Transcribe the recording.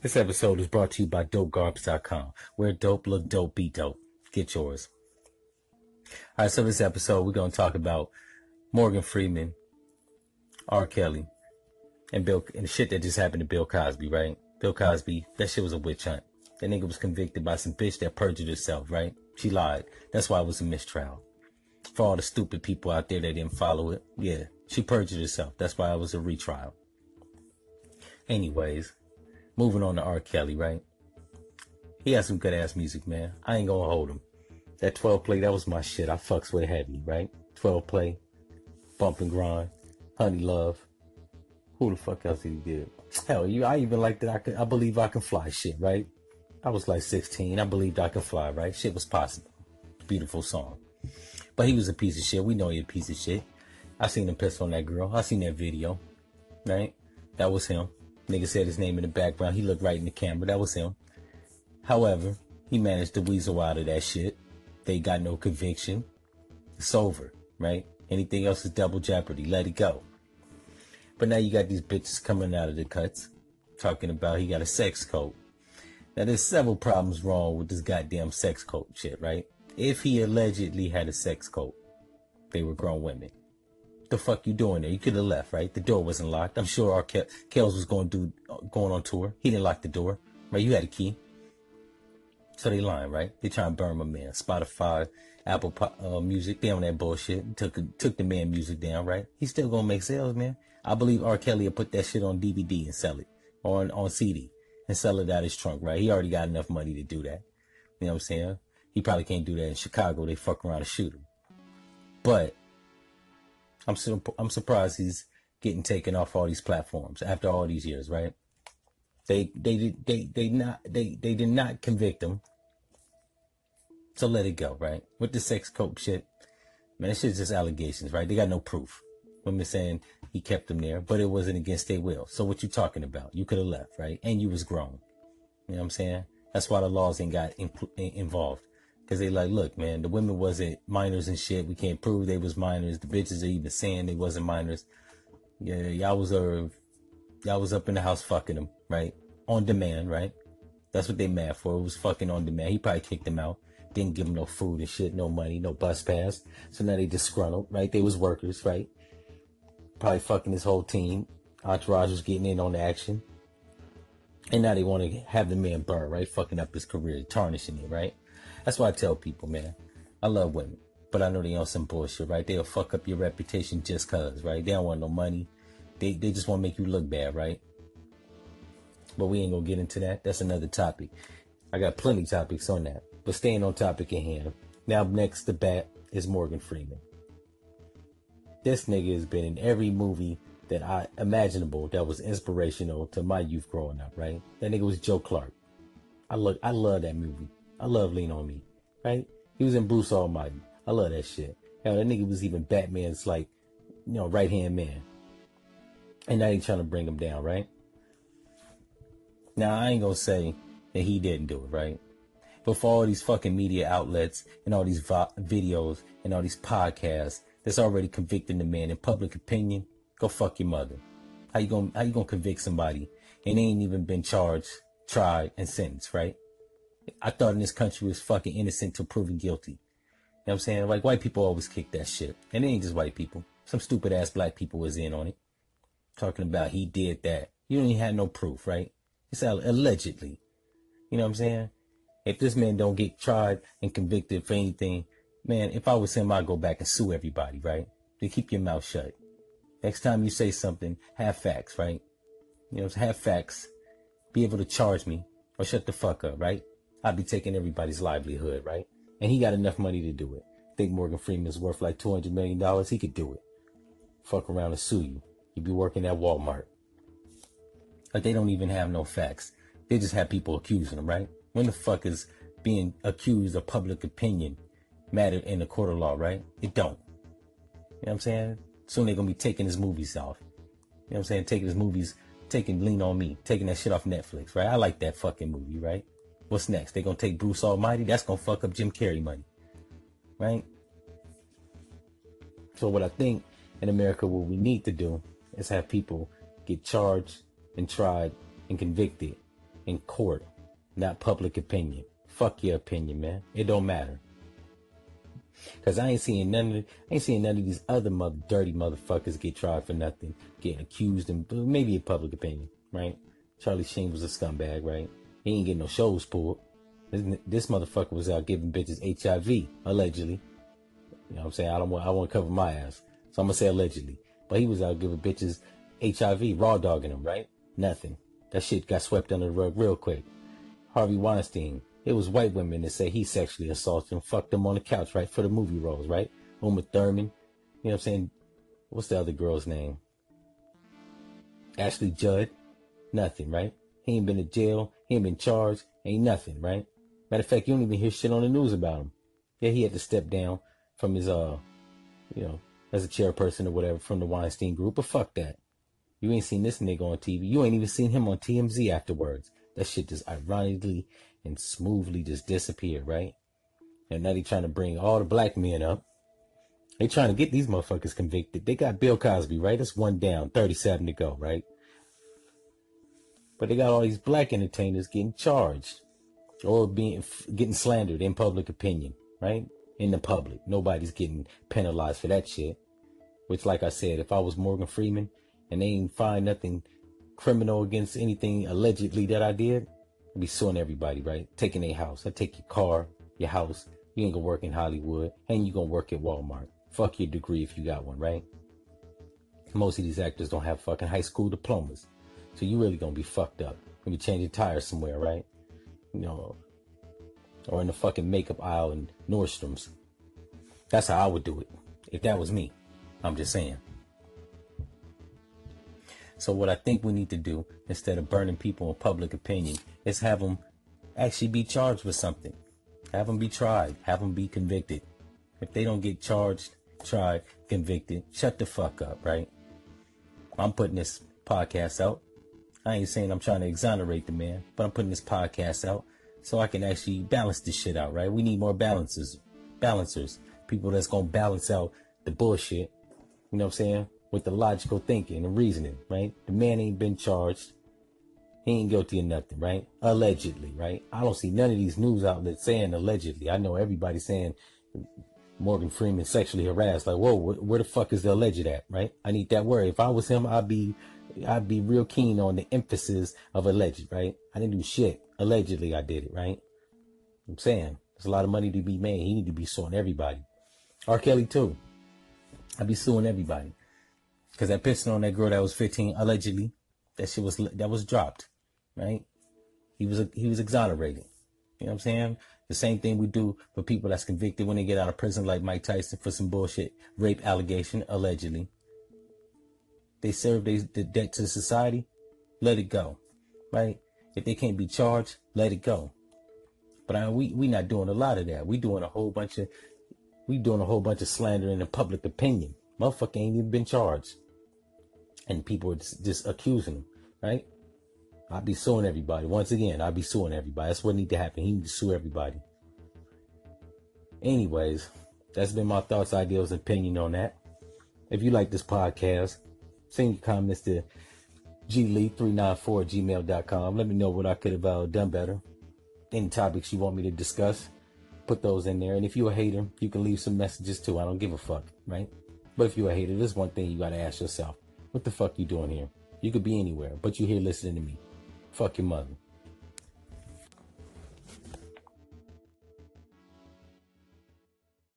This episode is brought to you by DopeGarbs.com, where dope look dope, be dope. Get yours. All right, so this episode we're gonna talk about Morgan Freeman, R. Kelly, and Bill and the shit that just happened to Bill Cosby, right? Bill Cosby, that shit was a witch hunt. That nigga was convicted by some bitch that perjured herself, right? She lied. That's why it was a mistrial. For all the stupid people out there that didn't follow it, yeah, she perjured herself. That's why it was a retrial. Anyways, moving on to R. Kelly, right? He has some good ass music, man. I ain't gonna hold him. That 12 play, that was my shit. I fucks with it heavy, right? 12 play, bump and grind, honey love. Who the fuck else did he did? Hell, you, I even like that I could, I believe I can fly shit, right? I was like 16. I believed I could fly, right? Shit was possible. Beautiful song. But he was a piece of shit. We know he a piece of shit. I seen him piss on that girl. I seen that video, right? That was him. Nigga said his name in the background. He looked right in the camera. That was him. However, he managed to weasel out of that shit. They got no conviction. It's over, right? Anything else is double jeopardy. Let it go. But now you got these bitches coming out of the cuts talking about he got a sex code. Now there's several problems wrong with this goddamn sex code shit, right? If he allegedly had a sex code, they were grown women. The fuck you doing there? You could have left, right? The door wasn't locked. I'm sure our Ke- Kels was going to do going on tour. He didn't lock the door, right? You had a key. So they lying, right? They trying to burn my man. Spotify, Apple uh, Music, they on that bullshit. Took took the man music down, right? He's still gonna make sales, man. I believe R. Kelly will put that shit on DVD and sell it, on on CD and sell it out his trunk, right? He already got enough money to do that. You know what I'm saying? He probably can't do that in Chicago. They fuck around and shoot him. But I'm su- I'm surprised he's getting taken off all these platforms after all these years, right? They they they they not they they did not convict him. So let it go, right? With the sex coke shit, man, it's just allegations, right? They got no proof. Women saying he kept them there, but it wasn't against their will. So what you talking about? You could have left, right? And you was grown. You know what I'm saying? That's why the laws ain't got involved. Cause they like, look, man, the women wasn't minors and shit. We can't prove they was minors. The bitches are even saying they wasn't minors. Yeah, y'all was uh, y'all was up in the house fucking them, right? On demand, right? That's what they mad for. It was fucking on demand. He probably kicked them out. Didn't give them no food and shit, no money, no bus pass. So now they disgruntled, right? They was workers, right? Probably fucking his whole team. Entourage was getting in on the action. And now they want to have the man burn, right? Fucking up his career, tarnishing it, right? That's why I tell people, man, I love women, but I know they on some bullshit, right? They'll fuck up your reputation just cause, right? They don't want no money. They, they just want to make you look bad, right? But we ain't gonna get into that. That's another topic. I got plenty topics on that. But staying on topic at hand. Now next to bat is Morgan Freeman. This nigga has been in every movie that I imaginable that was inspirational to my youth growing up, right? That nigga was Joe Clark. I look I love that movie. I love Lean on Me, right? He was in Bruce Almighty. I love that shit. Hell, that nigga was even Batman's like, you know, right hand man. And now they trying to bring him down, right? Now I ain't gonna say that he didn't do it, right? But for all these fucking media outlets and all these vo- videos and all these podcasts that's already convicting the man in public opinion, go fuck your mother. How you gonna how you gonna convict somebody and they ain't even been charged, tried, and sentenced, right? I thought in this country was fucking innocent till proven guilty. You know what I'm saying? Like white people always kick that shit. And it ain't just white people. Some stupid ass black people was in on it. Talking about he did that. You don't even have no proof, right? It's allegedly. You know what I'm saying? If this man don't get tried and convicted for anything, man, if I was him, I'd go back and sue everybody, right? To keep your mouth shut. Next time you say something, have facts, right? You know, have facts. Be able to charge me or shut the fuck up, right? I'd be taking everybody's livelihood, right? And he got enough money to do it. Think Morgan Freeman's worth like $200 million? He could do it. Fuck around and sue you. He'd be working at Walmart. Like they don't even have no facts. They just have people accusing them, right? When the fuck is being accused of public opinion matter in the court of law, right? It don't. You know what I'm saying? Soon they're gonna be taking his movies off. You know what I'm saying? Taking his movies, taking Lean on Me, taking that shit off Netflix, right? I like that fucking movie, right? What's next? They're gonna take Bruce Almighty? That's gonna fuck up Jim Carrey money. Right? So what I think in America what we need to do is have people get charged and tried and convicted in court, not public opinion. Fuck your opinion, man. It don't matter. Cause I ain't seeing none of I ain't seeing none of these other mother dirty motherfuckers get tried for nothing, getting accused and maybe a public opinion, right? Charlie Sheen was a scumbag, right? He ain't getting no shows pulled. This, this motherfucker was out giving bitches HIV, allegedly. You know what I'm saying? I don't want I want to cover my ass. So I'm gonna say allegedly. But he was out giving bitches HIV, raw dogging them, right? Nothing. That shit got swept under the rug real quick. Harvey Weinstein. It was white women that say he sexually assaulted and fucked them on the couch, right? For the movie roles, right? Uma Thurman. You know what I'm saying? What's the other girl's name? Ashley Judd. Nothing, right? He ain't been to jail. He ain't been charged. Ain't nothing, right? Matter of fact, you don't even hear shit on the news about him. Yeah, he had to step down from his, uh, you know, as a chairperson or whatever from the Weinstein group, but fuck that. You ain't seen this nigga on TV. You ain't even seen him on TMZ afterwards. That shit just ironically and smoothly just disappeared, right? And now they trying to bring all the black men up. They trying to get these motherfuckers convicted. They got Bill Cosby, right? That's one down, 37 to go, right? But they got all these black entertainers getting charged or being getting slandered in public opinion, right? In the public. Nobody's getting penalized for that shit. Which, like I said, if I was Morgan Freeman, and they ain't find nothing criminal against anything allegedly that I did, I'd be suing everybody, right? Taking their house. I take your car, your house. You ain't gonna work in Hollywood, and you gonna work at Walmart. Fuck your degree if you got one, right? Most of these actors don't have fucking high school diplomas, so you really gonna be fucked up. Gonna be changing tires somewhere, right? You know, or in the fucking makeup aisle in Nordstrom's. That's how I would do it if that was me. I'm just saying. So what I think we need to do instead of burning people in public opinion is have them actually be charged with something. Have them be tried. Have them be convicted. If they don't get charged, tried, convicted, shut the fuck up, right? I'm putting this podcast out. I ain't saying I'm trying to exonerate the man, but I'm putting this podcast out so I can actually balance this shit out, right? We need more balances, balancers, people that's gonna balance out the bullshit. You know what I'm saying? with the logical thinking and reasoning, right? The man ain't been charged. He ain't guilty of nothing, right? Allegedly, right? I don't see none of these news outlets saying allegedly. I know everybody saying Morgan Freeman sexually harassed. Like, whoa, where, where the fuck is the alleged at, right? I need that word. If I was him, I'd be, I'd be real keen on the emphasis of alleged, right? I didn't do shit. Allegedly, I did it, right? I'm saying there's a lot of money to be made. He need to be suing everybody. R. Kelly too. I'd be suing everybody. Cause that pistol on that girl that was 15, allegedly, that shit was, that was dropped, right? He was, he was exonerated. You know what I'm saying? The same thing we do for people that's convicted when they get out of prison, like Mike Tyson for some bullshit rape allegation, allegedly. They serve their the debt to society, let it go, right? If they can't be charged, let it go. But I, we we not doing a lot of that. We doing a whole bunch of we doing a whole bunch of slander in public opinion. Motherfucker ain't even been charged and people are just, just accusing him, right? I'll be suing everybody. Once again, I'll be suing everybody. That's what need to happen. He need to sue everybody. Anyways, that's been my thoughts, ideas, opinion on that. If you like this podcast, send your comments to glee394 gmail.com. Let me know what I could have uh, done better. Any topics you want me to discuss, put those in there. And if you're a hater, you can leave some messages too. I don't give a fuck, right? But if you're a hater, there's one thing you got to ask yourself. What the fuck you doing here? You could be anywhere, but you here listening to me. Fuck your mother.